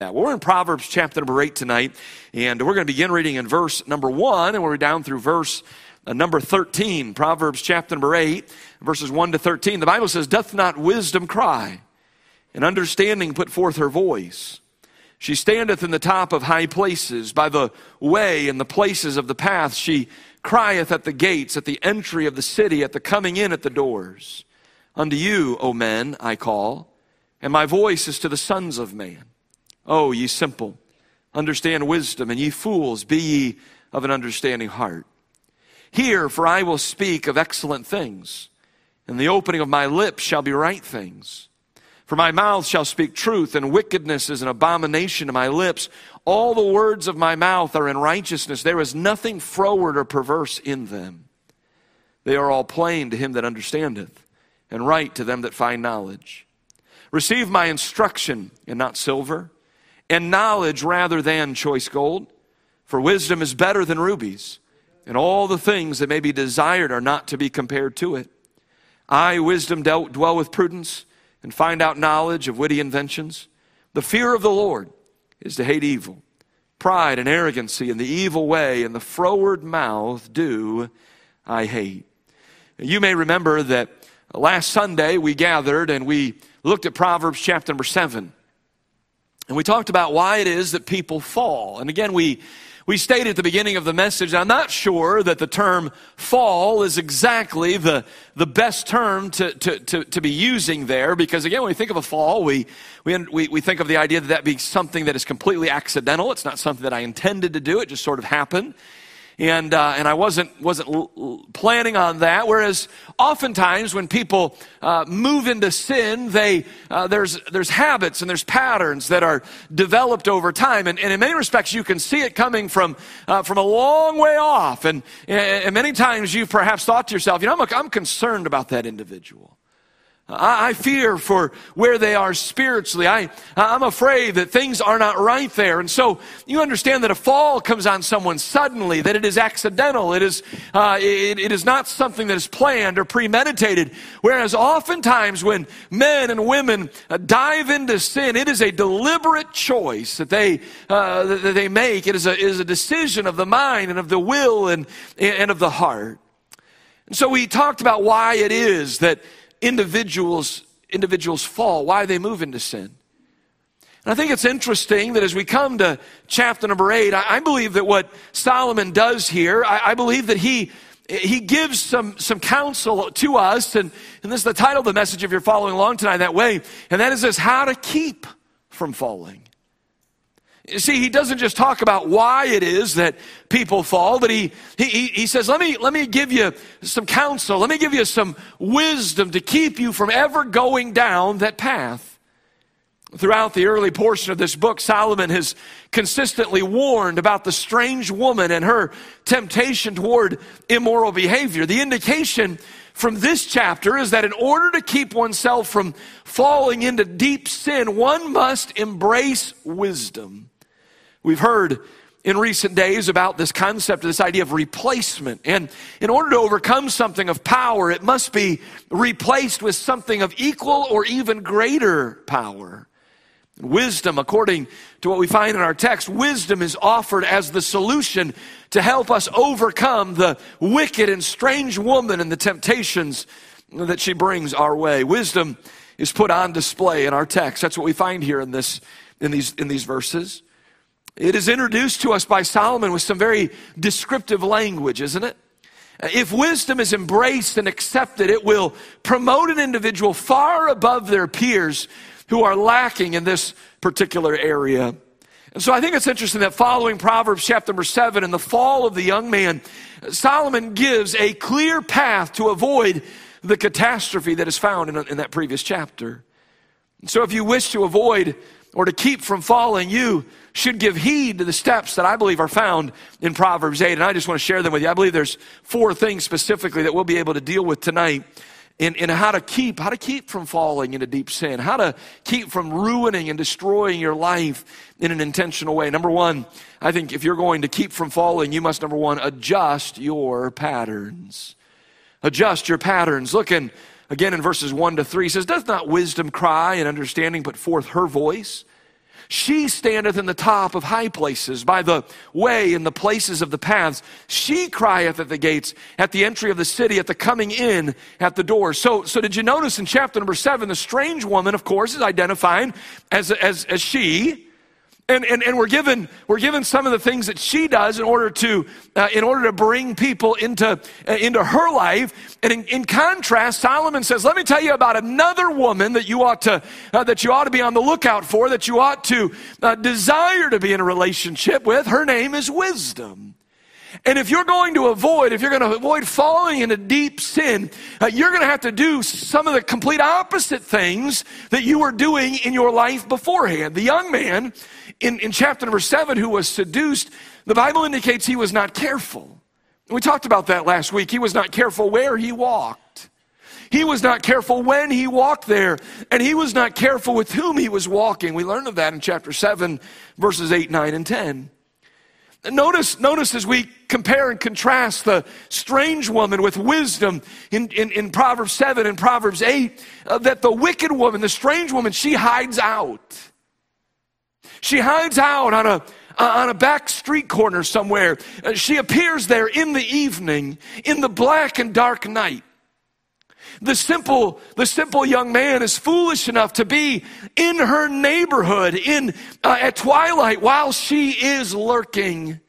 Well, we're in Proverbs chapter number 8 tonight, and we're going to begin reading in verse number 1, and we're down through verse uh, number 13. Proverbs chapter number 8, verses 1 to 13. The Bible says, Doth not wisdom cry, and understanding put forth her voice? She standeth in the top of high places, by the way and the places of the path. She crieth at the gates, at the entry of the city, at the coming in at the doors. Unto you, O men, I call, and my voice is to the sons of man. Oh, ye simple, understand wisdom, and ye fools, be ye of an understanding heart. Hear, for I will speak of excellent things, and the opening of my lips shall be right things. For my mouth shall speak truth, and wickedness is an abomination to my lips. All the words of my mouth are in righteousness. There is nothing froward or perverse in them. They are all plain to him that understandeth, and right to them that find knowledge. Receive my instruction, and not silver and knowledge rather than choice gold. For wisdom is better than rubies, and all the things that may be desired are not to be compared to it. I, wisdom, dwell with prudence and find out knowledge of witty inventions. The fear of the Lord is to hate evil. Pride and arrogancy and the evil way and the froward mouth do I hate. You may remember that last Sunday we gathered and we looked at Proverbs chapter number 7. And we talked about why it is that people fall. And again, we, we stated at the beginning of the message, I'm not sure that the term fall is exactly the, the best term to, to, to, to be using there, because again, when we think of a fall, we, we, we, we think of the idea that that be something that is completely accidental. It's not something that I intended to do, it just sort of happened and uh, and I wasn't wasn't l- planning on that. Whereas oftentimes when people uh, move into sin, they uh, there's there's habits and there's patterns that are developed over time, and, and in many respects you can see it coming from uh, from a long way off. And, and many times you've perhaps thought to yourself, you know, I'm, I'm concerned about that individual. I, fear for where they are spiritually. I, I'm afraid that things are not right there. And so you understand that a fall comes on someone suddenly, that it is accidental. It is, uh, it, it is not something that is planned or premeditated. Whereas oftentimes when men and women uh, dive into sin, it is a deliberate choice that they, uh, that they make. It is a, is a decision of the mind and of the will and, and of the heart. And so we talked about why it is that individuals, individuals fall, why they move into sin. And I think it's interesting that as we come to chapter number eight, I, I believe that what Solomon does here, I, I, believe that he he gives some, some counsel to us, and, and this is the title of the message if you're following along tonight that way, and that is this how to keep from falling. You see, he doesn't just talk about why it is that people fall, but he, he, he says, let me, let me give you some counsel. Let me give you some wisdom to keep you from ever going down that path. Throughout the early portion of this book, Solomon has consistently warned about the strange woman and her temptation toward immoral behavior. The indication from this chapter is that in order to keep oneself from falling into deep sin, one must embrace wisdom. We've heard in recent days about this concept of this idea of replacement. And in order to overcome something of power, it must be replaced with something of equal or even greater power. Wisdom, according to what we find in our text, wisdom is offered as the solution to help us overcome the wicked and strange woman and the temptations that she brings our way. Wisdom is put on display in our text. That's what we find here in this in these in these verses. It is introduced to us by Solomon with some very descriptive language, isn't it? If wisdom is embraced and accepted, it will promote an individual far above their peers who are lacking in this particular area. And so I think it's interesting that following Proverbs chapter number seven and the fall of the young man, Solomon gives a clear path to avoid the catastrophe that is found in, in that previous chapter. so if you wish to avoid or to keep from falling, you should give heed to the steps that I believe are found in Proverbs 8. And I just want to share them with you. I believe there's four things specifically that we'll be able to deal with tonight in, in how to keep, how to keep from falling into deep sin, how to keep from ruining and destroying your life in an intentional way. Number one, I think if you're going to keep from falling, you must, number one, adjust your patterns. Adjust your patterns. Look in, again in verses 1 to 3, says, Does not wisdom cry and understanding put forth her voice? She standeth in the top of high places, by the way in the places of the paths. She crieth at the gates, at the entry of the city, at the coming in, at the door. So, so did you notice in chapter number seven, the strange woman, of course, is identifying as, as, as she. And, and, and we're given we're given some of the things that she does in order to uh, in order to bring people into uh, into her life. And in, in, contrast solomon says let me tell you about another woman that you ought to uh, that you ought to be on the lookout for that you ought to uh, desire to be in a relationship with. Her name is wisdom and if you're going to avoid, if you're going to avoid falling into deep sin, uh, you're going to have to do some of the complete opposite things that you were doing in your life beforehand. The young man in, in chapter number seven who was seduced, the Bible indicates he was not careful. We talked about that last week. He was not careful where he walked. He was not careful when he walked there, and he was not careful with whom he was walking. We learned of that in chapter 7, verses 8, 9, and 10. Notice, notice as we compare and contrast the strange woman with wisdom in, in, in Proverbs 7 and Proverbs 8, uh, that the wicked woman, the strange woman, she hides out. She hides out on a, on a back street corner somewhere. Uh, she appears there in the evening, in the black and dark night. The simple, the simple young man is foolish enough to be in her neighborhood in, uh, at twilight while she is lurking.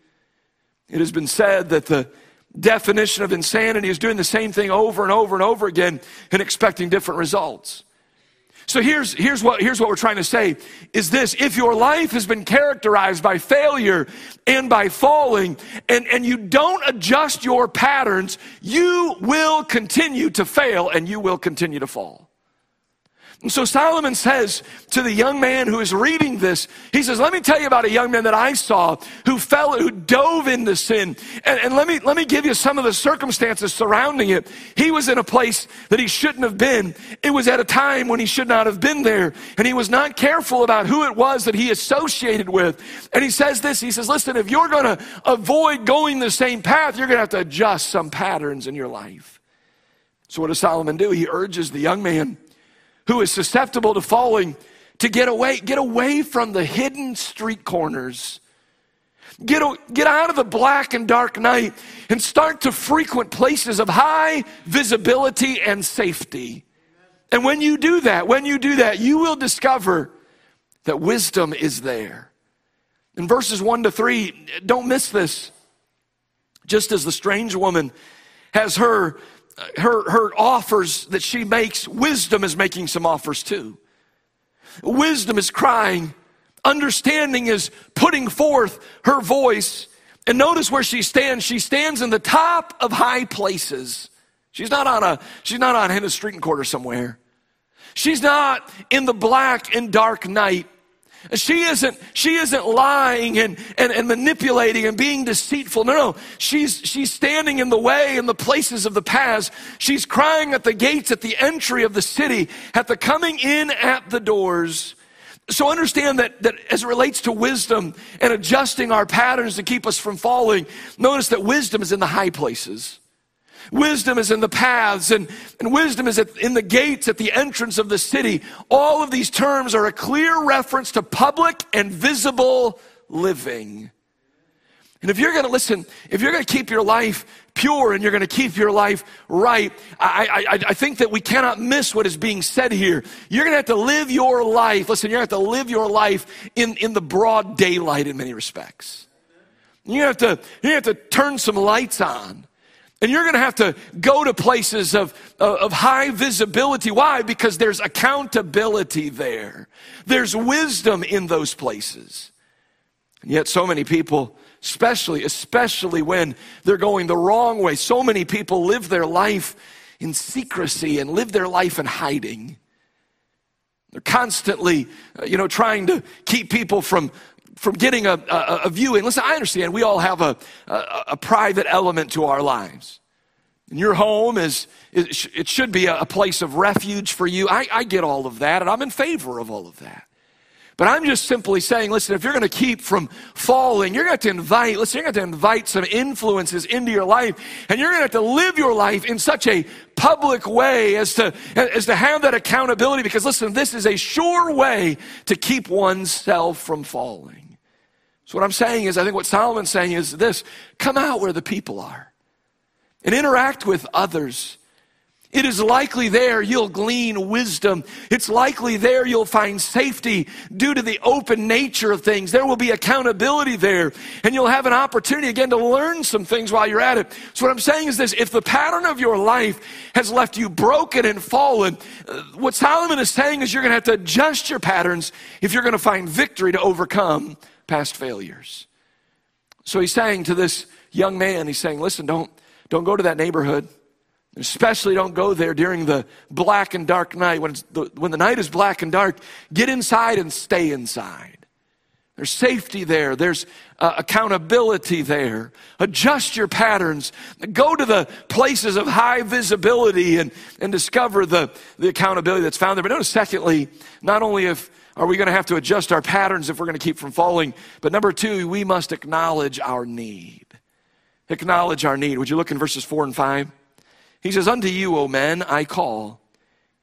It has been said that the definition of insanity is doing the same thing over and over and over again and expecting different results. So here's, here's, what, here's what we're trying to say is this. If your life has been characterized by failure and by falling, and, and you don't adjust your patterns, you will continue to fail and you will continue to fall. And so Solomon says to the young man who is reading this, he says, let me tell you about a young man that I saw who fell, who dove into sin. And, and, let me, let me give you some of the circumstances surrounding it. He was in a place that he shouldn't have been. It was at a time when he should not have been there. And he was not careful about who it was that he associated with. And he says this, he says, listen, if you're going to avoid going the same path, you're going to have to adjust some patterns in your life. So what does Solomon do? He urges the young man who is susceptible to falling to get away, get away from the hidden street corners. Get, get out of the black and dark night and start to frequent places of high visibility and safety. And when you do that, when you do that, you will discover that wisdom is there. In verses 1 to 3, don't miss this. Just as the strange woman has her her, her offers that she makes, wisdom is making some offers too. Wisdom is crying. Understanding is putting forth her voice. And notice where she stands. She stands in the top of high places. She's not on a, she's not on a street and quarter somewhere. She's not in the black and dark night. She isn't, she isn't lying and, and, and manipulating and being deceitful. No, no. She's, she's standing in the way in the places of the paths. She's crying at the gates, at the entry of the city, at the coming in at the doors. So understand that, that as it relates to wisdom and adjusting our patterns to keep us from falling, notice that wisdom is in the high places. Wisdom is in the paths, and, and wisdom is at, in the gates at the entrance of the city. All of these terms are a clear reference to public and visible living. And if you're going to listen, if you're going to keep your life pure and you're going to keep your life right, I, I, I think that we cannot miss what is being said here. You're going to have to live your life. Listen, you're going to have to live your life in, in the broad daylight in many respects. You have to, you have to turn some lights on. And you're going to have to go to places of, of high visibility. Why? Because there's accountability there. There's wisdom in those places. And yet so many people, especially, especially when they're going the wrong way, so many people live their life in secrecy and live their life in hiding. They're constantly, uh, you know, trying to keep people from from getting a, a, a view in. Listen, I understand we all have a, a, a private element to our lives. And your home is, it should be a place of refuge for you. I, I get all of that, and I'm in favor of all of that. But I'm just simply saying, listen, if you're going to keep from falling, you're going to have to invite, listen, you're going to have to invite some influences into your life, and you're going to have to live your life in such a public way as to, as to have that accountability, because listen, this is a sure way to keep oneself from falling. So what I'm saying is, I think what Solomon's saying is this, come out where the people are and interact with others it is likely there you'll glean wisdom. It's likely there you'll find safety due to the open nature of things. There will be accountability there, and you'll have an opportunity again to learn some things while you're at it. So, what I'm saying is this if the pattern of your life has left you broken and fallen, what Solomon is saying is you're going to have to adjust your patterns if you're going to find victory to overcome past failures. So, he's saying to this young man, he's saying, listen, don't, don't go to that neighborhood. Especially don't go there during the black and dark night. When, the, when the night is black and dark, get inside and stay inside. There's safety there. There's uh, accountability there. Adjust your patterns. Go to the places of high visibility and, and discover the, the accountability that's found there. But notice, secondly, not only if are we going to have to adjust our patterns if we're going to keep from falling, but number two, we must acknowledge our need. Acknowledge our need. Would you look in verses four and five? He says, Unto you, O men, I call,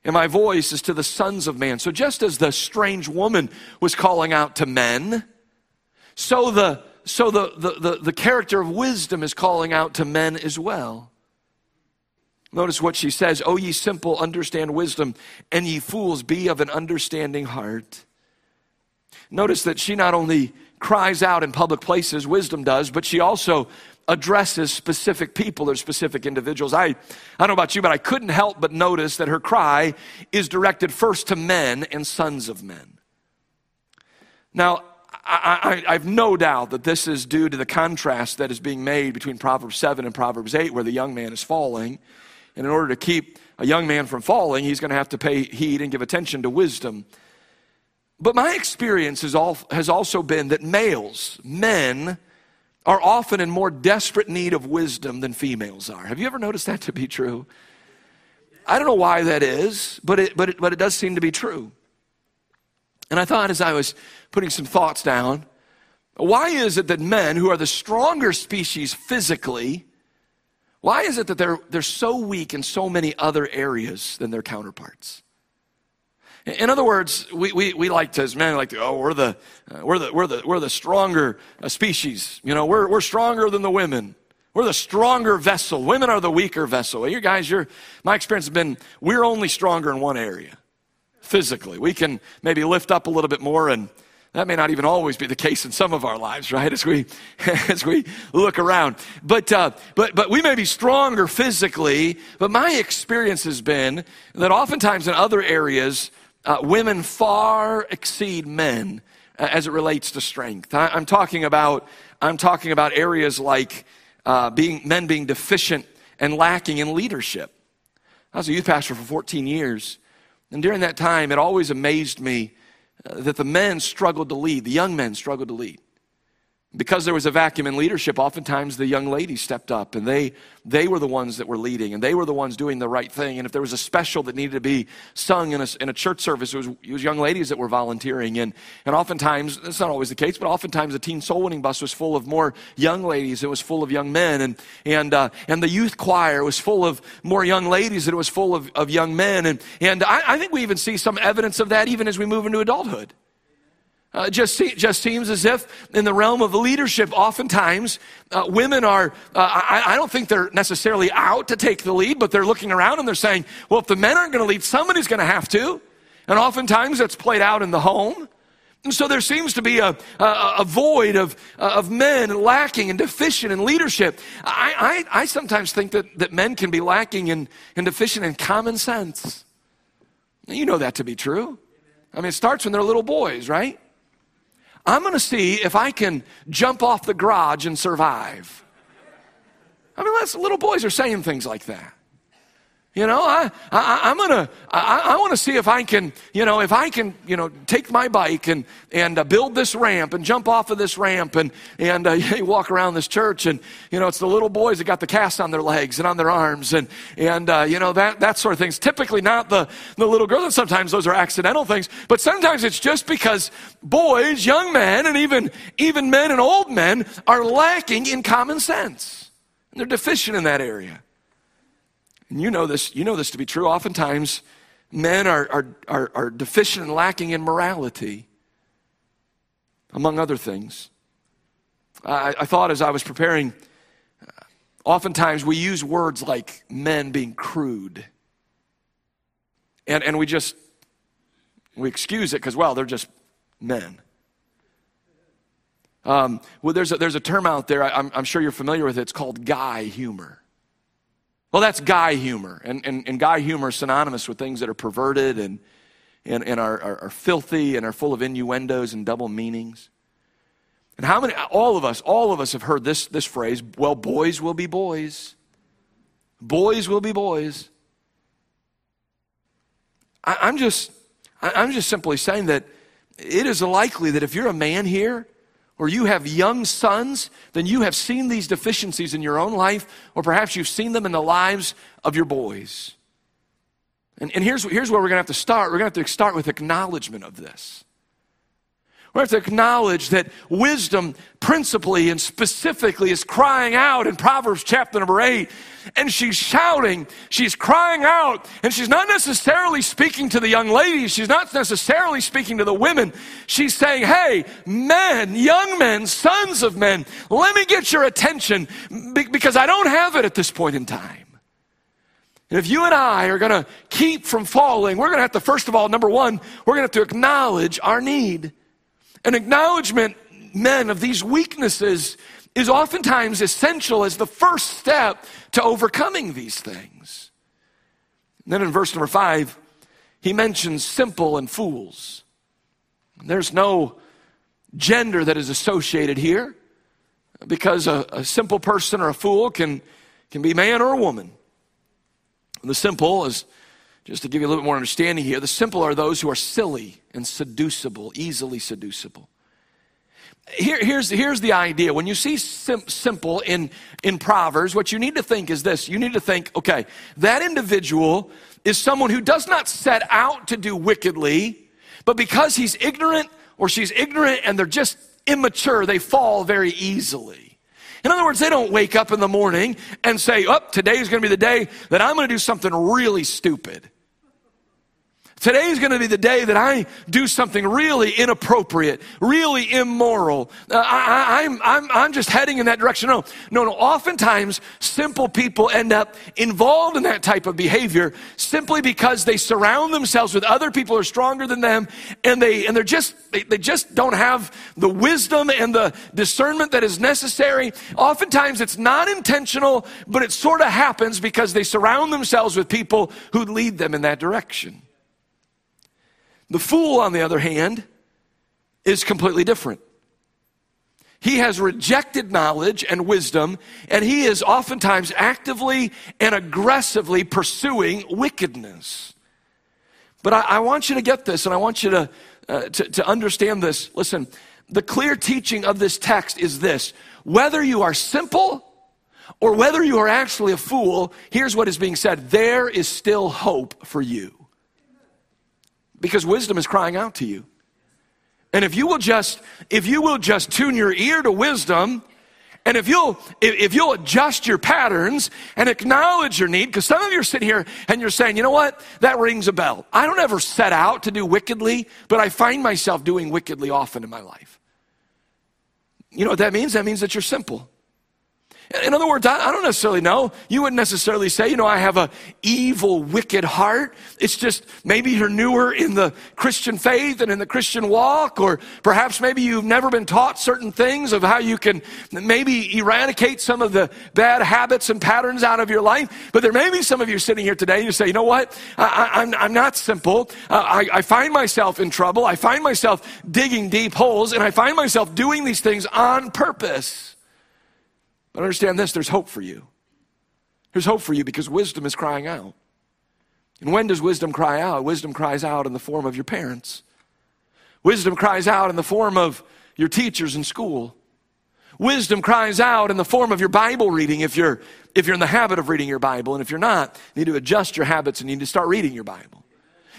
and my voice is to the sons of man. So just as the strange woman was calling out to men, so the so the, the, the, the character of wisdom is calling out to men as well. Notice what she says, O ye simple, understand wisdom, and ye fools, be of an understanding heart. Notice that she not only cries out in public places, wisdom does, but she also addresses specific people or specific individuals. I, I don't know about you, but I couldn't help but notice that her cry is directed first to men and sons of men. Now, I, I, I, have no doubt that this is due to the contrast that is being made between Proverbs 7 and Proverbs 8, where the young man is falling. And in order to keep a young man from falling, he's going to have to pay heed and give attention to wisdom. But my experience has, also been that males, men, are often in more desperate need of wisdom than females are. Have you ever noticed that to be true? I don't know why that is, but it, but it, but it does seem to be true. And I thought as I was putting some thoughts down, why is it that men who are the stronger species physically, why is it that they're, they're so weak in so many other areas than their counterparts? In other words, we, we, we like to, as men, like to, oh, we're the, uh, we're the, we're the, we're the stronger uh, species. You know, we're, we're stronger than the women. We're the stronger vessel. Women are the weaker vessel. You guys, you're, my experience has been, we're only stronger in one area, physically. We can maybe lift up a little bit more and, that may not even always be the case in some of our lives, right? As we as we look around, but uh, but but we may be stronger physically. But my experience has been that oftentimes in other areas, uh, women far exceed men uh, as it relates to strength. I, am talking about I'm talking about areas like uh, being men being deficient and lacking in leadership. I was a youth pastor for 14 years, and during that time, it always amazed me that the men struggled to lead. The young men struggled to lead because there was a vacuum in leadership, oftentimes the young ladies stepped up and they, they were the ones that were leading and they were the ones doing the right thing. And if there was a special that needed to be sung in a, in a church service, it was, it was young ladies that were volunteering. And, and oftentimes, it's not always the case, but oftentimes the teen soul winning bus was full of more young ladies. It was full of young men. And, and, uh, and the youth choir was full of more young ladies than it was full of, of young men. And, and I, I think we even see some evidence of that even as we move into adulthood. Uh, just, just seems as if in the realm of leadership, oftentimes uh, women are, uh, I, I, don't think they're necessarily out to take the lead, but they're looking around and they're saying, well, if the men aren't going to lead, somebody's going to have to. And oftentimes that's played out in the home. And so there seems to be a, a, a void of, of men lacking and deficient in leadership. I, I, I sometimes think that, that men can be lacking and, and deficient in common sense. You know that to be true. I mean, it starts when they're little boys, right? I'm going to see if I can jump off the garage and survive. I mean, little boys are saying things like that. You know, I, I, am gonna, I, I want to see if I can, you know, if I can, you know, take my bike and and uh, build this ramp and jump off of this ramp and and uh, you walk around this church and you know, it's the little boys that got the cast on their legs and on their arms and and uh, you know that that sort of things. Typically not the the little girls. And sometimes those are accidental things, but sometimes it's just because boys, young men, and even even men and old men are lacking in common sense. And they're deficient in that area. And you know this, you know this to be true. Oftentimes, men are, are, are, are deficient and lacking in morality, among other things. I, I thought as I was preparing, uh, oftentimes we use words like men being crude. And, and we just, we excuse it because, well, they're just men. Um, well, there's a, there's a term out there, I'm, I'm sure you're familiar with it, it's called guy humor. Well, that's guy humor. And, and, and guy humor is synonymous with things that are perverted and, and, and are, are, are filthy and are full of innuendos and double meanings. And how many, all of us, all of us have heard this, this phrase well, boys will be boys. Boys will be boys. I, I'm just, I'm just simply saying that it is likely that if you're a man here or you have young sons, then you have seen these deficiencies in your own life, or perhaps you've seen them in the lives of your boys. And, and here's, here's where we're going to have to start. We're going to have to start with acknowledgement of this. We have to acknowledge that wisdom, principally and specifically, is crying out in Proverbs chapter number eight. And she's shouting, she's crying out, and she's not necessarily speaking to the young ladies, she's not necessarily speaking to the women. She's saying, Hey, men, young men, sons of men, let me get your attention because I don't have it at this point in time. And if you and I are going to keep from falling, we're going to have to, first of all, number one, we're going to have to acknowledge our need. An acknowledgement, men, of these weaknesses is oftentimes essential as the first step to overcoming these things. And then in verse number five, he mentions simple and fools. There's no gender that is associated here because a, a, simple person or a fool can, can be man or a woman. And the simple is, just to give you a little bit more understanding here, the simple are those who are silly and seducible, easily seducible. Here, here's, here's the idea. When you see sim- simple in, in Proverbs, what you need to think is this. You need to think, okay, that individual is someone who does not set out to do wickedly, but because he's ignorant or she's ignorant and they're just immature, they fall very easily. In other words, they don't wake up in the morning and say, oh, today is going to be the day that I'm going to do something really stupid. Today is going to be the day that I do something really inappropriate, really immoral. Uh, I, am I'm, I'm, I'm just heading in that direction. No, no, no. Oftentimes, simple people end up involved in that type of behavior simply because they surround themselves with other people who are stronger than them, and they and they're just they, they just don't have the wisdom and the discernment that is necessary. Oftentimes, it's not intentional, but it sort of happens because they surround themselves with people who lead them in that direction. The fool, on the other hand, is completely different. He has rejected knowledge and wisdom, and he is oftentimes actively and aggressively pursuing wickedness. But I, I want you to get this, and I want you to, uh, to, to understand this. Listen, the clear teaching of this text is this whether you are simple or whether you are actually a fool, here's what is being said there is still hope for you because wisdom is crying out to you. And if you will just, if you will just tune your ear to wisdom, and if you'll, if you'll adjust your patterns and acknowledge your need, because some of you are sitting here and you're saying, you know what? That rings a bell. I don't ever set out to do wickedly, but I find myself doing wickedly often in my life. You know what that means? That means that you're simple. In other words, I, don't necessarily know. You wouldn't necessarily say, you know, I have a evil, wicked heart. It's just maybe you're newer in the Christian faith and in the Christian walk, or perhaps maybe you've never been taught certain things of how you can maybe eradicate some of the bad habits and patterns out of your life. But there may be some of you sitting here today and you say, you know what? I, am not simple. Uh, I, I find myself in trouble. I find myself digging deep holes, and I find myself doing these things on purpose. But understand this there's hope for you. There's hope for you because wisdom is crying out. And when does wisdom cry out? Wisdom cries out in the form of your parents. Wisdom cries out in the form of your teachers in school. Wisdom cries out in the form of your Bible reading if you're, if you're in the habit of reading your Bible. And if you're not, you need to adjust your habits and you need to start reading your Bible.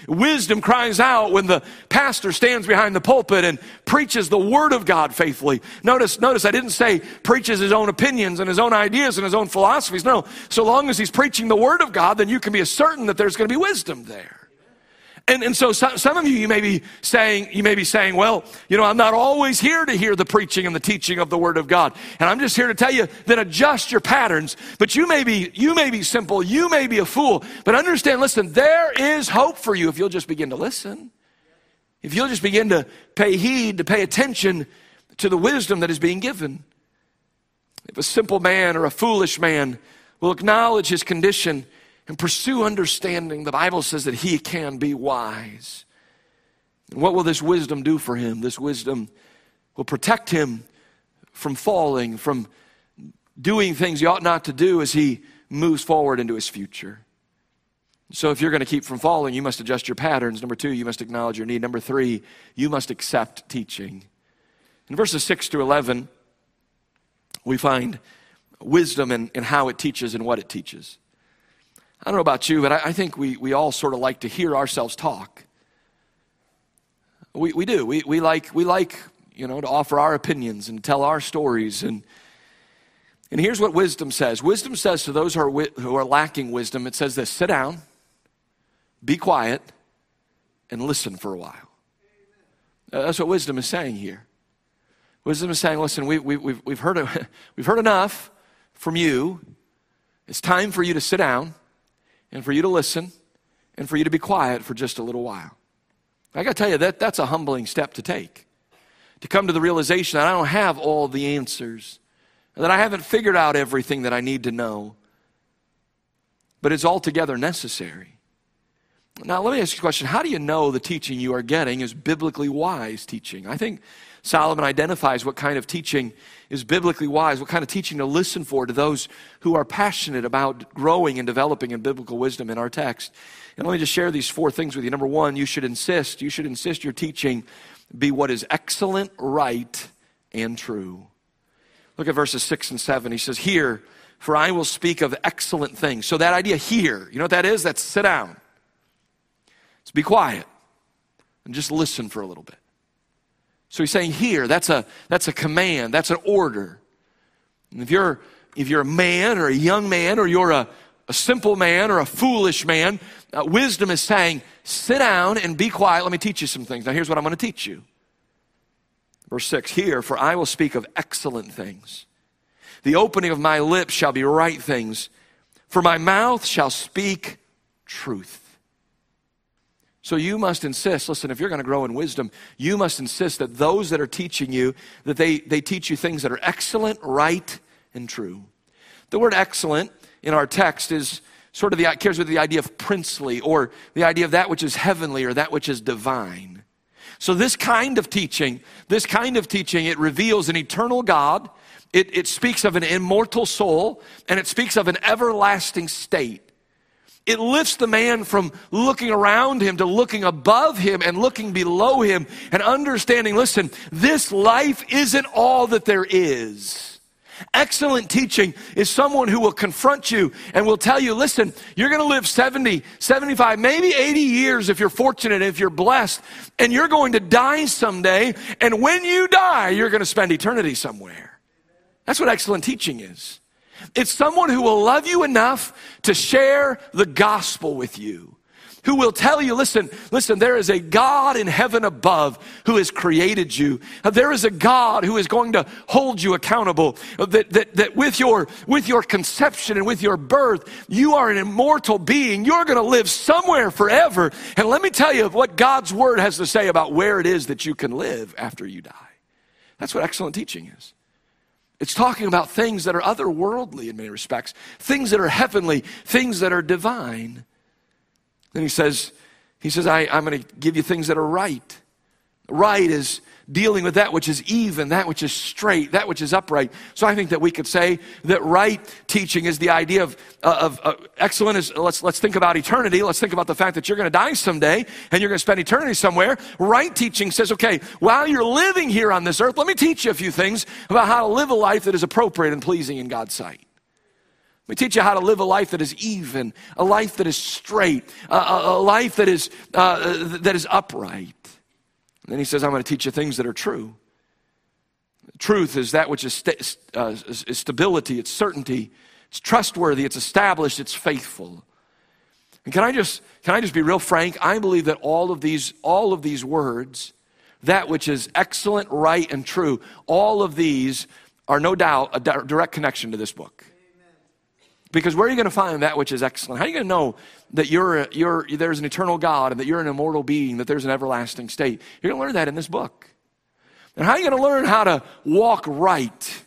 Wisdom cries out when the pastor stands behind the pulpit and preaches the word of God faithfully. Notice, notice I didn't say preaches his own opinions and his own ideas and his own philosophies. No, so long as he's preaching the word of God, then you can be certain that there's going to be wisdom there. And, and so some, some of you, you may be saying, you may be saying, well, you know, I'm not always here to hear the preaching and the teaching of the Word of God. And I'm just here to tell you that adjust your patterns. But you may be, you may be simple, you may be a fool, but understand, listen, there is hope for you if you'll just begin to listen. If you'll just begin to pay heed, to pay attention to the wisdom that is being given. If a simple man or a foolish man will acknowledge his condition, and pursue understanding, the Bible says that he can be wise. And what will this wisdom do for him? This wisdom will protect him from falling, from doing things he ought not to do as he moves forward into his future. So, if you're going to keep from falling, you must adjust your patterns. Number two, you must acknowledge your need. Number three, you must accept teaching. In verses 6 to 11, we find wisdom in, in how it teaches and what it teaches. I don't know about you, but I, I think we, we all sort of like to hear ourselves talk. We, we do. We, we, like, we like, you know, to offer our opinions and tell our stories. And, and here's what wisdom says wisdom says to those who are, who are lacking wisdom, it says this sit down, be quiet, and listen for a while. Uh, that's what wisdom is saying here. Wisdom is saying, listen, we, we, we've, we've, heard, we've heard enough from you. It's time for you to sit down and for you to listen and for you to be quiet for just a little while. I got to tell you, that, that's a humbling step to take. To come to the realization that I don't have all the answers, that I haven't figured out everything that I need to know, but it's altogether necessary. Now, let me ask you a question. How do you know the teaching you are getting is biblically wise teaching? I think Solomon identifies what kind of teaching is biblically wise, what kind of teaching to listen for to those who are passionate about growing and developing in biblical wisdom in our text. And let me just share these four things with you. Number one, you should insist, you should insist your teaching be what is excellent, right, and true. Look at verses six and seven. He says, Here, for I will speak of excellent things. So that idea here, you know what that is? That's sit down. It's be quiet and just listen for a little bit. So he's saying here, that's a, that's a command, that's an order. And if you're, if you're a man or a young man or you're a, a simple man or a foolish man, uh, wisdom is saying, sit down and be quiet. Let me teach you some things. Now, here's what I'm going to teach you. Verse 6 Here, for I will speak of excellent things. The opening of my lips shall be right things, for my mouth shall speak truth. So you must insist, listen, if you're going to grow in wisdom, you must insist that those that are teaching you, that they, they teach you things that are excellent, right, and true. The word excellent in our text is sort of the carries with the idea of princely or the idea of that which is heavenly or that which is divine. So this kind of teaching, this kind of teaching, it reveals an eternal God. It, it speaks of an immortal soul and it speaks of an everlasting state. It lifts the man from looking around him to looking above him and looking below him and understanding listen, this life isn't all that there is. Excellent teaching is someone who will confront you and will tell you, listen, you're going to live 70, 75, maybe 80 years if you're fortunate, if you're blessed, and you're going to die someday. And when you die, you're going to spend eternity somewhere. That's what excellent teaching is. It's someone who will love you enough to share the gospel with you. Who will tell you, listen, listen, there is a God in heaven above who has created you. Uh, there is a God who is going to hold you accountable. Uh, that, that, that with your, with your conception and with your birth, you are an immortal being. You're going to live somewhere forever. And let me tell you what God's word has to say about where it is that you can live after you die. That's what excellent teaching is. It's talking about things that are otherworldly in many respects, things that are heavenly, things that are divine. Then he says, he says, I, I'm going to give you things that are right. Right is dealing with that which is even, that which is straight, that which is upright. So I think that we could say that right teaching is the idea of, uh, of uh, excellent is, let's, let's think about eternity. Let's think about the fact that you're going to die someday and you're going to spend eternity somewhere. Right teaching says, okay, while you're living here on this earth, let me teach you a few things about how to live a life that is appropriate and pleasing in God's sight. We teach you how to live a life that is even, a life that is straight, a, a, a life that is, uh, that is upright. And then he says, I'm going to teach you things that are true. Truth is that which is, st- uh, is stability, it's certainty, it's trustworthy, it's established, it's faithful. And can I just can I just be real frank? I believe that all of these all of these words, that which is excellent, right, and true, all of these are no doubt a direct connection to this book. Because where are you going to find that which is excellent? How are you going to know that you're, you're, there's an eternal God and that you're an immortal being, that there's an everlasting state? You're going to learn that in this book. And how are you going to learn how to walk right?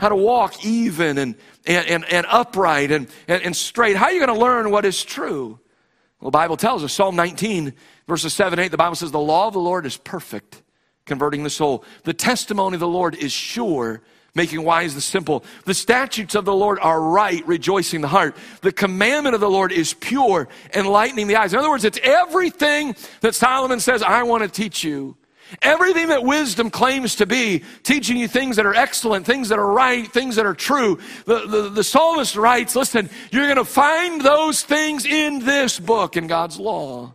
How to walk even and, and, and, and upright and, and, and straight? How are you going to learn what is true? Well, the Bible tells us, Psalm 19, verses 7 8, the Bible says, The law of the Lord is perfect, converting the soul. The testimony of the Lord is sure making wise the simple. The statutes of the Lord are right, rejoicing the heart. The commandment of the Lord is pure, enlightening the eyes. In other words, it's everything that Solomon says, I want to teach you. Everything that wisdom claims to be, teaching you things that are excellent, things that are right, things that are true. The, the, the psalmist writes, listen, you're going to find those things in this book, in God's law.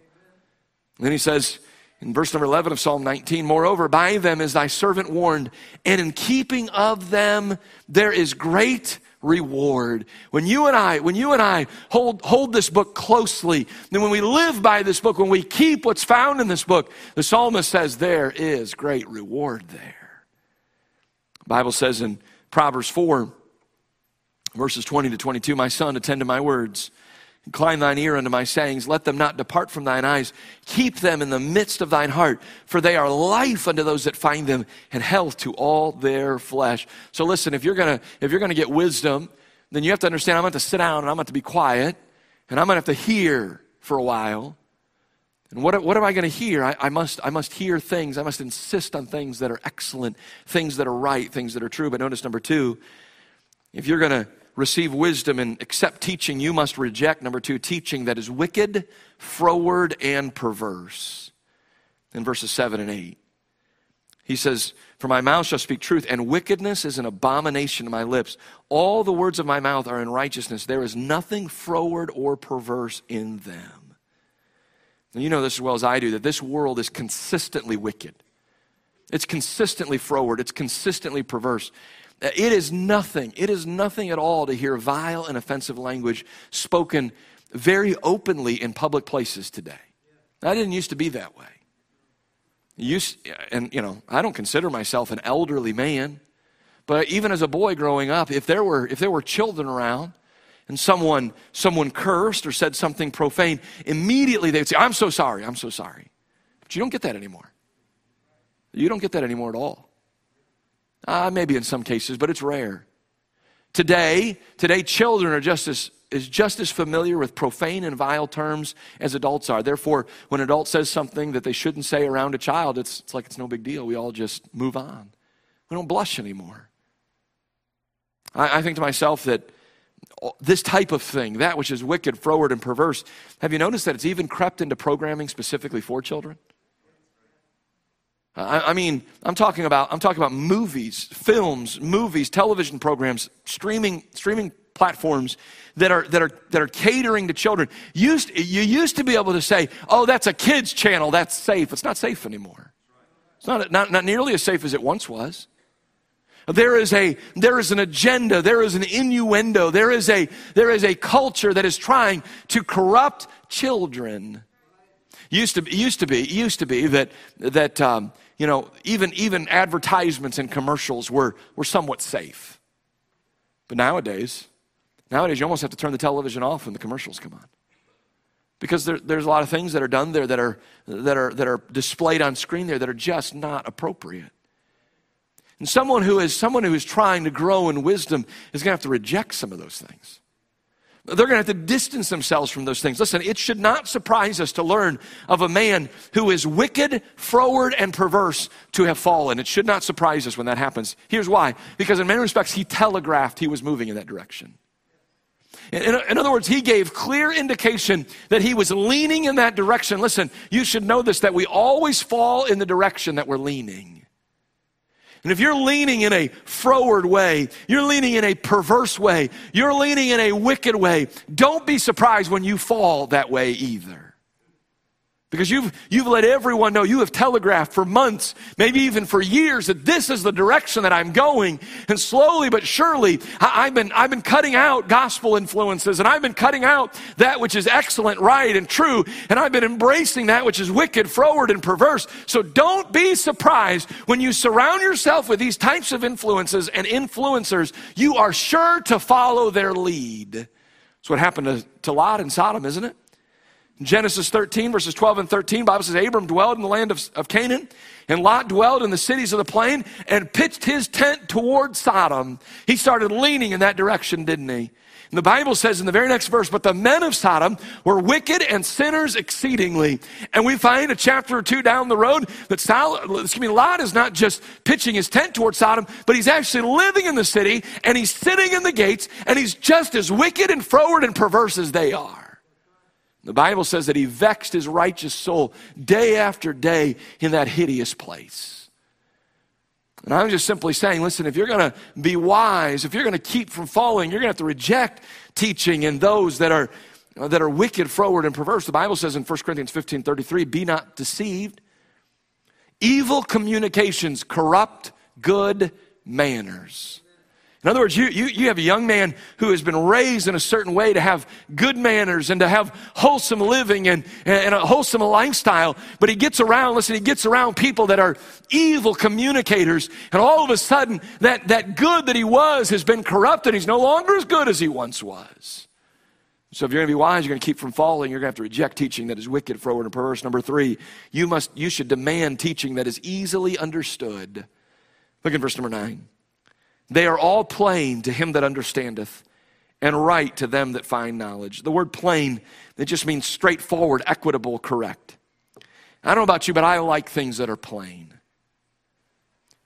And then he says, in verse number 11 of Psalm 19, moreover, by them is thy servant warned, and in keeping of them there is great reward. When you and I, when you and I hold, hold this book closely, then when we live by this book, when we keep what's found in this book, the psalmist says there is great reward there. The Bible says in Proverbs 4, verses 20 to 22, my son, attend to my words Incline thine ear unto my sayings. Let them not depart from thine eyes. Keep them in the midst of thine heart, for they are life unto those that find them and health to all their flesh. So listen, if you're gonna, if you're gonna get wisdom, then you have to understand I'm going to to sit down and I'm gonna to be quiet and I'm to have to hear for a while. And what, what am I going to hear? I, I, must, I must hear things. I must insist on things that are excellent, things that are right, things that are true. But notice number two, if you're going to receive wisdom and accept teaching, you must reject, number two, teaching that is wicked, froward, and perverse. In verses 7 and 8, he says, For my mouth shall speak truth, and wickedness is an abomination to my lips. All the words of my mouth are in righteousness. There is nothing froward or perverse in them. And you know this as well as I do that this world is consistently wicked. It's consistently froward. It's consistently perverse. It is nothing, it is nothing at all to hear vile and offensive language spoken very openly in public places today. I didn't used to be that way. And, you know, I don't consider myself an elderly man, but even as a boy growing up, if there were, if there were children around, and someone someone cursed or said something profane immediately they would say i'm so sorry i'm so sorry but you don't get that anymore you don't get that anymore at all uh, maybe in some cases, but it's rare. Today, today children are just as is just as familiar with profane and vile terms as adults are. Therefore, when an adult says something that they shouldn't say around a child, it's, it's like it's no big deal. We all just move on. We don't blush anymore. I, I think to myself that this type of thing, that which is wicked, froward, and perverse, have you noticed that it's even crept into programming specifically for children? Uh, I, I mean, I'm talking about I'm talking about movies, films, movies, television programs, streaming streaming platforms that are that are that are catering to children. Used you used to be able to say, "Oh, that's a kids channel. That's safe." It's not safe anymore. It's not not, not nearly as safe as it once was. There is a there is an agenda, there is an innuendo, there is a there is a culture that is trying to corrupt children. Used to used to be used to be that that um, you know, even, even advertisements and commercials were, were somewhat safe. But nowadays, nowadays you almost have to turn the television off when the commercials come on. Because there, there's a lot of things that are done there that are, that, are, that are displayed on screen there that are just not appropriate. And someone who is someone who is trying to grow in wisdom is going to have to reject some of those things. They're going to have to distance themselves from those things. Listen, it should not surprise us to learn of a man who is wicked, froward, and perverse to have fallen. It should not surprise us when that happens. Here's why because, in many respects, he telegraphed he was moving in that direction. In, in, other words, he gave clear indication that he was leaning in that direction. Listen, you should know this that we always fall in the direction that we're leaning. And if you're leaning in a froward way, you're leaning in a perverse way, you're leaning in a wicked way, don't be surprised when you fall that way either. Because you've, you've let everyone know, you have telegraphed for months, maybe even for years, that this is the direction that I'm going. And slowly but surely, I, have been, I've been cutting out gospel influences and I've been cutting out that which is excellent, right, and true. And I've been embracing that which is wicked, froward, and perverse. So don't be surprised when you surround yourself with these types of influences and influencers. You are sure to follow their lead. That's what happened to, to Lot and Sodom, isn't it? Genesis 13, verses 12 and 13, Bible says Abram dwelled in the land of, of Canaan, and Lot dwelled in the cities of the plain and pitched his tent toward Sodom. He started leaning in that direction, didn't he? And the Bible says in the very next verse, but the men of Sodom were wicked and sinners exceedingly. And we find a chapter or two down the road that Sol- excuse me, Lot is not just pitching his tent toward Sodom, but he's actually living in the city and he's sitting in the gates and he's just as wicked and froward and perverse as they are. The Bible says that he vexed his righteous soul day after day in that hideous place. And I'm just simply saying, listen, if you're going to be wise, if you're going to keep from falling, you're going to have to reject teaching and those that are, that are wicked, froward, and perverse. The Bible says in 1 Corinthians 15 33, be not deceived. Evil communications corrupt good manners. In other words, you, you, you have a young man who has been raised in a certain way to have good manners and to have wholesome living and, and a wholesome lifestyle, but he gets around, listen, he gets around people that are evil communicators, and all of a sudden, that, that good that he was has been corrupted. He's no longer as good as he once was. So if you're going to be wise, you're going to keep from falling. You're going to have to reject teaching that is wicked, froward, and perverse. Number three, you must you should demand teaching that is easily understood. Look at verse number nine. They are all plain to him that understandeth, and right to them that find knowledge. The word plain, it just means straightforward, equitable, correct. I don't know about you, but I like things that are plain.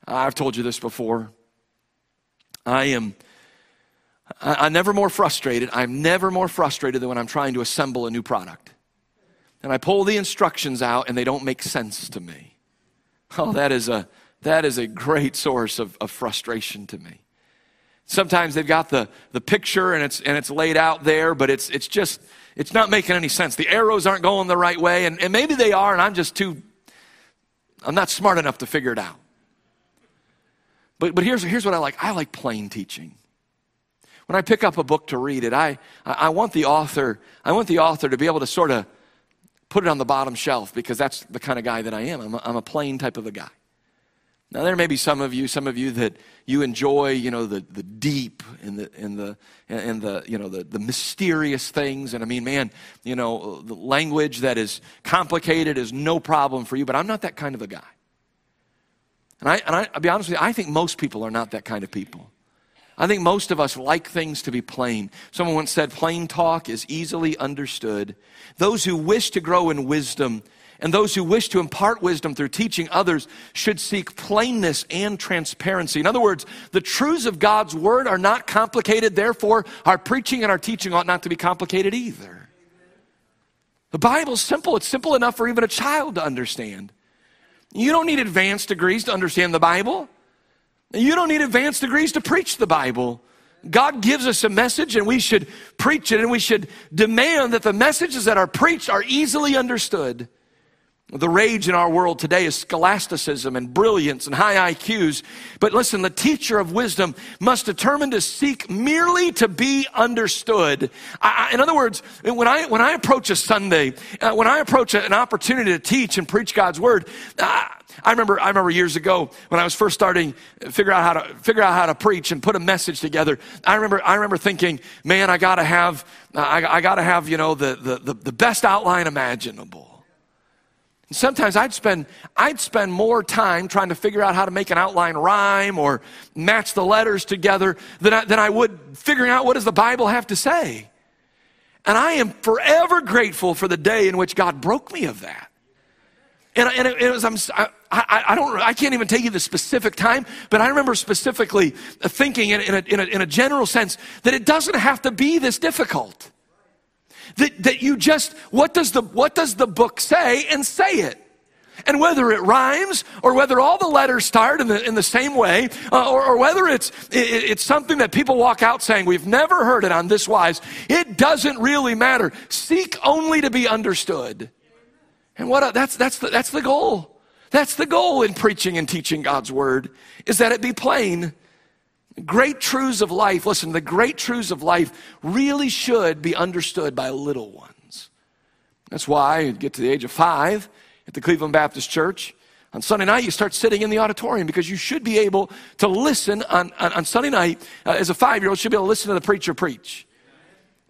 I've told you this before. I am I, am never more frustrated. I'm never more frustrated than when I'm trying to assemble a new product. And I pull the instructions out and they don't make sense to me. Oh, that is a that is a great source of, of frustration to me. Sometimes they've got the, the picture and it's, and it's laid out there, but it's, it's just, it's not making any sense. The arrows aren't going the right way, and, and maybe they are, and I'm just too, I'm not smart enough to figure it out. But, but here's, here's what I like I like plain teaching. When I pick up a book to read it, I, I want the author, I want the author to be able to sort of put it on the bottom shelf because that's the kind of guy that I am. I'm a, I'm a plain type of a guy. Now, there may be some of you, some of you that you enjoy, you know, the, the deep and the, and the, and the, you know, the, the mysterious things. And I mean, man, you know, the language that is complicated is no problem for you, but I'm not that kind of a guy. And, I, and I, I'll be honest with you, I think most people are not that kind of people. I think most of us like things to be plain. Someone once said, plain talk is easily understood. Those who wish to grow in wisdom and those who wish to impart wisdom through teaching others should seek plainness and transparency. In other words, the truths of God's word are not complicated, therefore, our preaching and our teaching ought not to be complicated either. The Bible's simple, it's simple enough for even a child to understand. You don't need advanced degrees to understand the Bible. You don't need advanced degrees to preach the Bible. God gives us a message and we should preach it and we should demand that the messages that are preached are easily understood. The rage in our world today is scholasticism and brilliance and high IQs. But listen, the teacher of wisdom must determine to seek merely to be understood. I, in other words, when I, when I approach a Sunday, uh, when I approach an opportunity to teach and preach God's word, uh, I remember, I remember years ago when I was first starting figure out how to figure out how to preach and put a message together. I remember, I remember thinking, man, I gotta have, I, I gotta have, you know, the, the, the best outline imaginable. Sometimes I'd spend, I'd spend more time trying to figure out how to make an outline rhyme or match the letters together than I, than I would figuring out what does the Bible have to say. And I am forever grateful for the day in which God broke me of that. And, and it, it was, I'm, I, I, don't, I can't even tell you the specific time, but I remember specifically thinking in, in, a, in, a, in a general sense that it doesn't have to be this difficult. That, that you just, what does, the, what does the book say and say it? And whether it rhymes or whether all the letters start in the, in the same way uh, or, or, whether it's, it, it's something that people walk out saying, we've never heard it on this wise, it doesn't really matter. Seek only to be understood. And what, that's, that's, the, that's the goal. That's the goal in preaching and teaching God's word, is that it be plain. Great truths of life, listen, the great truths of life really should be understood by little ones. That's why you get to the age of five, at the Cleveland Baptist Church. On Sunday night, you start sitting in the auditorium because you should be able to listen on, on, on Sunday night. Uh, as a five year old, should be able to listen to the preacher preach.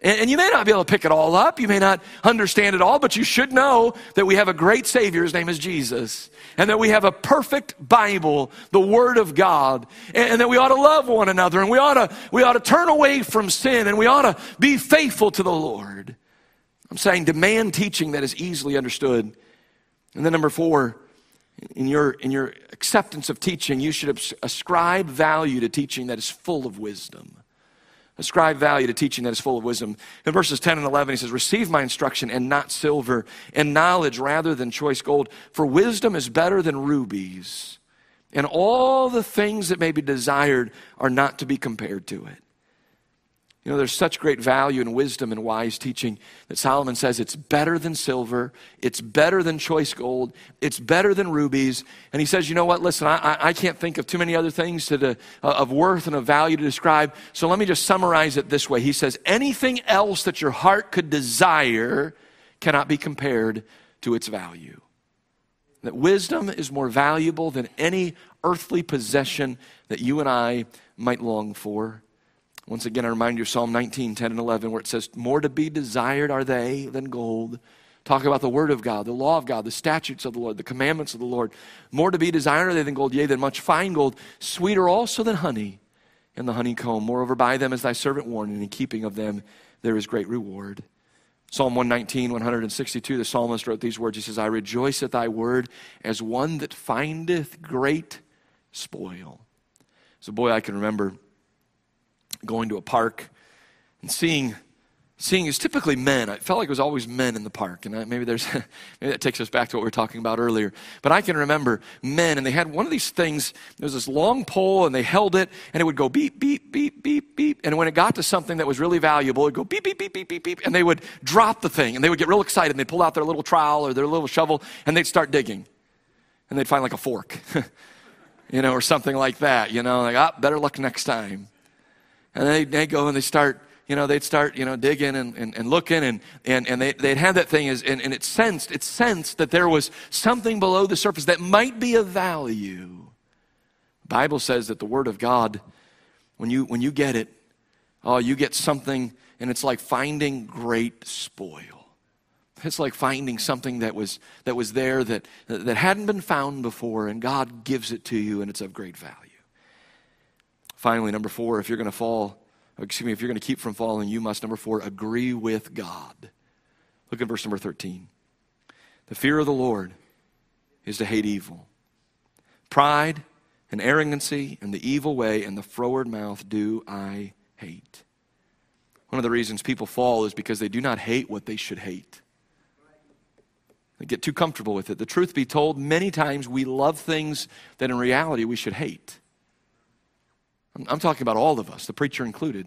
And, you may not be able to pick it all up. You may not understand it all, but you should know that we have a great Savior. His name is Jesus. And that we have a perfect Bible, the Word of God. And that we ought to love one another. And we ought, to, we ought to turn away from sin. And we ought to be faithful to the Lord. I'm saying demand teaching that is easily understood and then number four, in your, in your acceptance of teaching, you should ascribe value to teaching that is full of wisdom. Ascribe value to teaching that is full of wisdom. In verses 10 and 11, he says, Receive my instruction and not silver, and knowledge rather than choice gold, for wisdom is better than rubies, and all the things that may be desired are not to be compared to it. You know, there's such great value and wisdom and wise teaching that Solomon says it's better than silver, it's better than choice gold, it's better than rubies. And he says, you know what, listen, I, I can't think of too many other things to uh, of worth and of value to describe. So let me just summarize it this way. He says, anything else that your heart could desire cannot be compared to its value. That wisdom is more valuable than any earthly possession that you and I might long for. Once again, I remind you of Psalm 19, 10 and 11, where it says, More to be desired are they than gold. Talk about the word of God, the law of God, the statutes of the Lord, the commandments of the Lord. More to be desired are they than gold, yea, than much fine gold, sweeter also than honey and the honeycomb. Moreover, by them is thy servant warned, and in keeping of them there is great reward. Psalm 119, 162, the psalmist wrote these words. He says, I rejoice at thy word as one that findeth great spoil. So, boy, I can remember going to a park and seeing seeing is typically men. I felt like it was always men in the park, and maybe there's maybe that takes us back to what we were talking about earlier. But I can remember men, and they had one of these things. There was this long pole, and they held it, and it would go beep beep beep beep beep. And when it got to something that was really valuable, it'd go beep beep beep beep beep beep, and they would drop the thing, and they would get real excited, and they'd pull out their little trowel or their little shovel, and they'd start digging, and they'd find like a fork. you know, or something like that, you know, like, ah, better luck next time. And they, they go and they start, you know, they'd start, you know, digging and, and, and looking and, and, and they, they'd have that thing as, and, and it sensed, it sensed that there was something below the surface that might be of value. The Bible says that the Word of God, when you, when you get it, oh, you get something and it's like finding great spoil. It's like finding something that was, that was there that, that hadn't been found before, and God gives it to you, and it's of great value. Finally, number four, if you're going to fall, excuse me, if you're going to keep from falling, you must, number four, agree with God. Look at verse number 13. The fear of the Lord is to hate evil. Pride and arrogancy and the evil way and the froward mouth do I hate. One of the reasons people fall is because they do not hate what they should hate. They get too comfortable with it. The truth be told, many times we love things that in reality we should hate. I'm talking about all of us, the preacher included.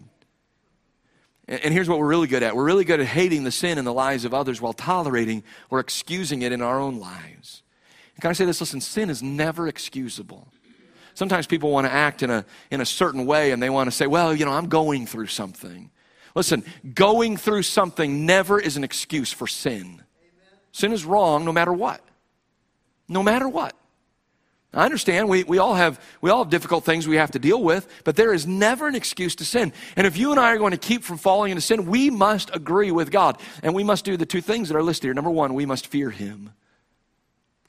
And here's what we're really good at we're really good at hating the sin in the lives of others while tolerating or excusing it in our own lives. Can I say this? Listen, sin is never excusable. Sometimes people want to act in a, in a certain way and they want to say, well, you know, I'm going through something. Listen, going through something never is an excuse for sin. Sin is wrong no matter what. No matter what. I understand we, we, all have, we all have difficult things we have to deal with, but there is never an excuse to sin. And if you and I are going to keep from falling into sin, we must agree with God. And we must do the two things that are listed here. Number one, we must fear Him.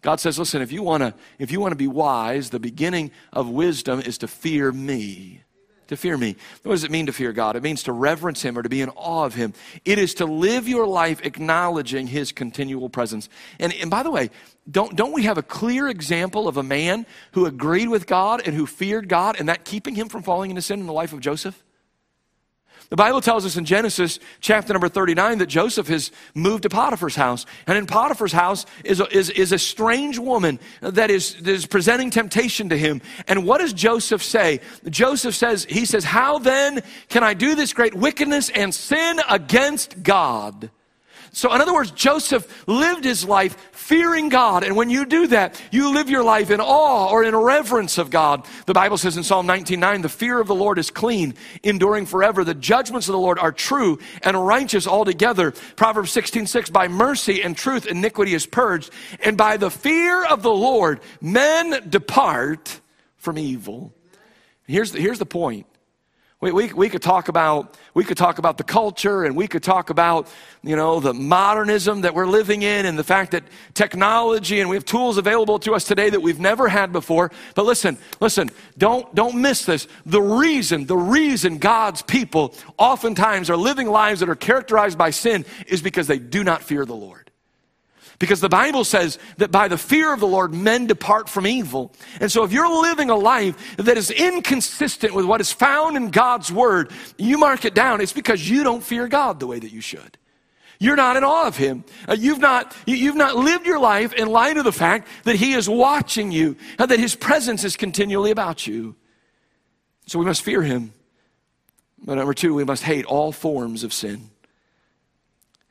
God says, listen, if you want to if you want to be wise, the beginning of wisdom is to fear me. To fear me. What does it mean to fear God? It means to reverence Him or to be in awe of Him. It is to live your life acknowledging His continual presence. And, and by the way, don't, don't we have a clear example of a man who agreed with God and who feared God and that keeping him from falling into sin in the life of Joseph? The Bible tells us in Genesis chapter number 39 that Joseph has moved to Potiphar's house. And in Potiphar's house is a, is, is a strange woman that is, that is presenting temptation to him. And what does Joseph say? Joseph says, he says, how then can I do this great wickedness and sin against God? So, in other words, Joseph lived his life fearing God. And when you do that, you live your life in awe or in reverence of God. The Bible says in Psalm 19:9, the fear of the Lord is clean, enduring forever. The judgments of the Lord are true and righteous altogether. Proverbs 16:6, by mercy and truth iniquity is purged, and by the fear of the Lord men depart from evil. Here's the, here's the point. We, we, we, could talk about we could talk about the culture and we could talk about you know the modernism that we're living in and the fact that technology and we have tools available to us today that we've never had before. But listen listen don't don't miss this. The reason the reason god's people oftentimes are living lives that are characterized by sin is because they do not fear the lord because the Bible says that by the fear of the Lord, men depart from evil. And so if you're living a life that is inconsistent with what is found in God's word, you mark it down. It's because you don't fear God the way that you should. You're not in awe of him. Uh, you've, not, you've not lived your life in light of the fact that he is watching you and that his presence is continually about you. So we must fear him. But number two, we must hate all forms of sin.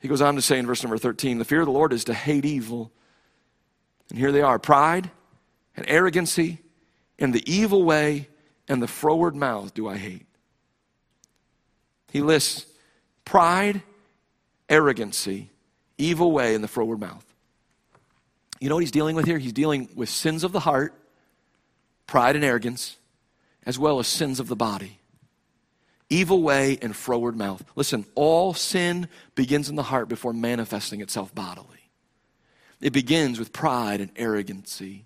He goes on to say in verse number 13 the fear of the Lord is to hate evil. And here they are pride and arrogancy and the evil way and the froward mouth do I hate. He lists pride, arrogancy, evil way, and the froward mouth. You know what he's dealing with here? He's dealing with sins of the heart, pride and arrogance, as well as sins of the body evil way, and froward mouth. Listen, all sin begins in the heart before manifesting itself bodily. It begins with pride and arrogancy.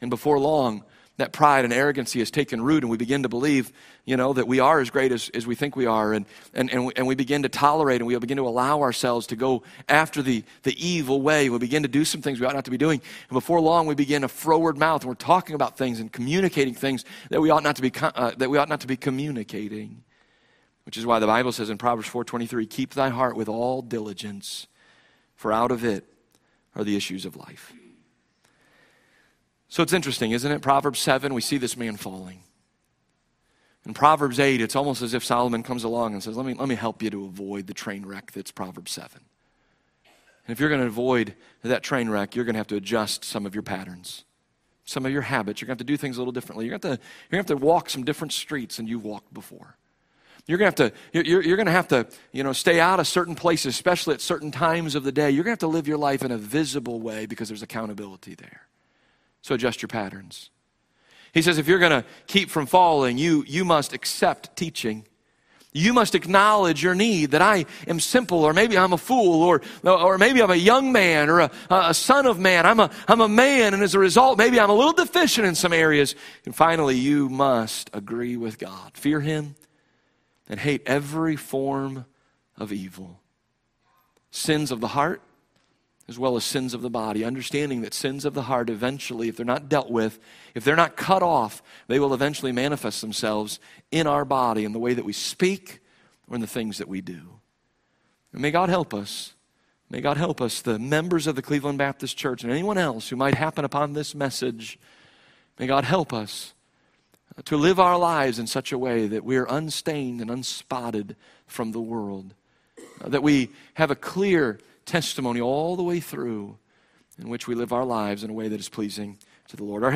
And before long, that pride and arrogancy has taken root, and we begin to believe, you know, that we are as great as, as we think we are, and, and, and, we, and we begin to tolerate and we begin to allow ourselves to go after the, the evil way. We begin to do some things we ought not to be doing. And before long, we begin a froward mouth, and we're talking about things and communicating things that we ought not to be, uh, that we ought not to be communicating. Which is why the Bible says in Proverbs 4:23, "Keep thy heart with all diligence, for out of it are the issues of life." So it's interesting, isn't it? Proverbs 7, we see this man falling. In Proverbs 8, it's almost as if Solomon comes along and says, Let me, let me help you to avoid the train wreck that's Proverbs 7. And if you're going to avoid that train wreck, you're going to have to adjust some of your patterns, some of your habits. You're going to have to do things a little differently. You're going to have to, you're going to, have to walk some different streets than you've walked before. You're going to have to, you're, you're going to have to, you know, stay out of certain places, especially at certain times of the day. You're going to have to live your life in a visible way because there's accountability there. So adjust your patterns. He says if you're going to keep from falling, you, you must accept teaching. You must acknowledge your need that I am simple, or maybe I'm a fool, or, or maybe I'm a young man, or a, a son of man. I'm a, I'm a man, and as a result, maybe I'm a little deficient in some areas. And finally, you must agree with God. Fear Him and hate every form of evil. Sins of the heart, as well as sins of the body. Understanding that sins of the heart eventually, if they're not dealt with, if they're not cut off, they will eventually manifest themselves in our body in the way that we speak or in the things that we do. And may God help us. May God help us, the members of the Cleveland Baptist Church and anyone else who might happen upon this message. May God help us to live our lives in such a way that we are unstained and unspotted from the world, uh, that we have a clear testimony all the way through in which we live our lives in a way that is pleasing to the Lord. Our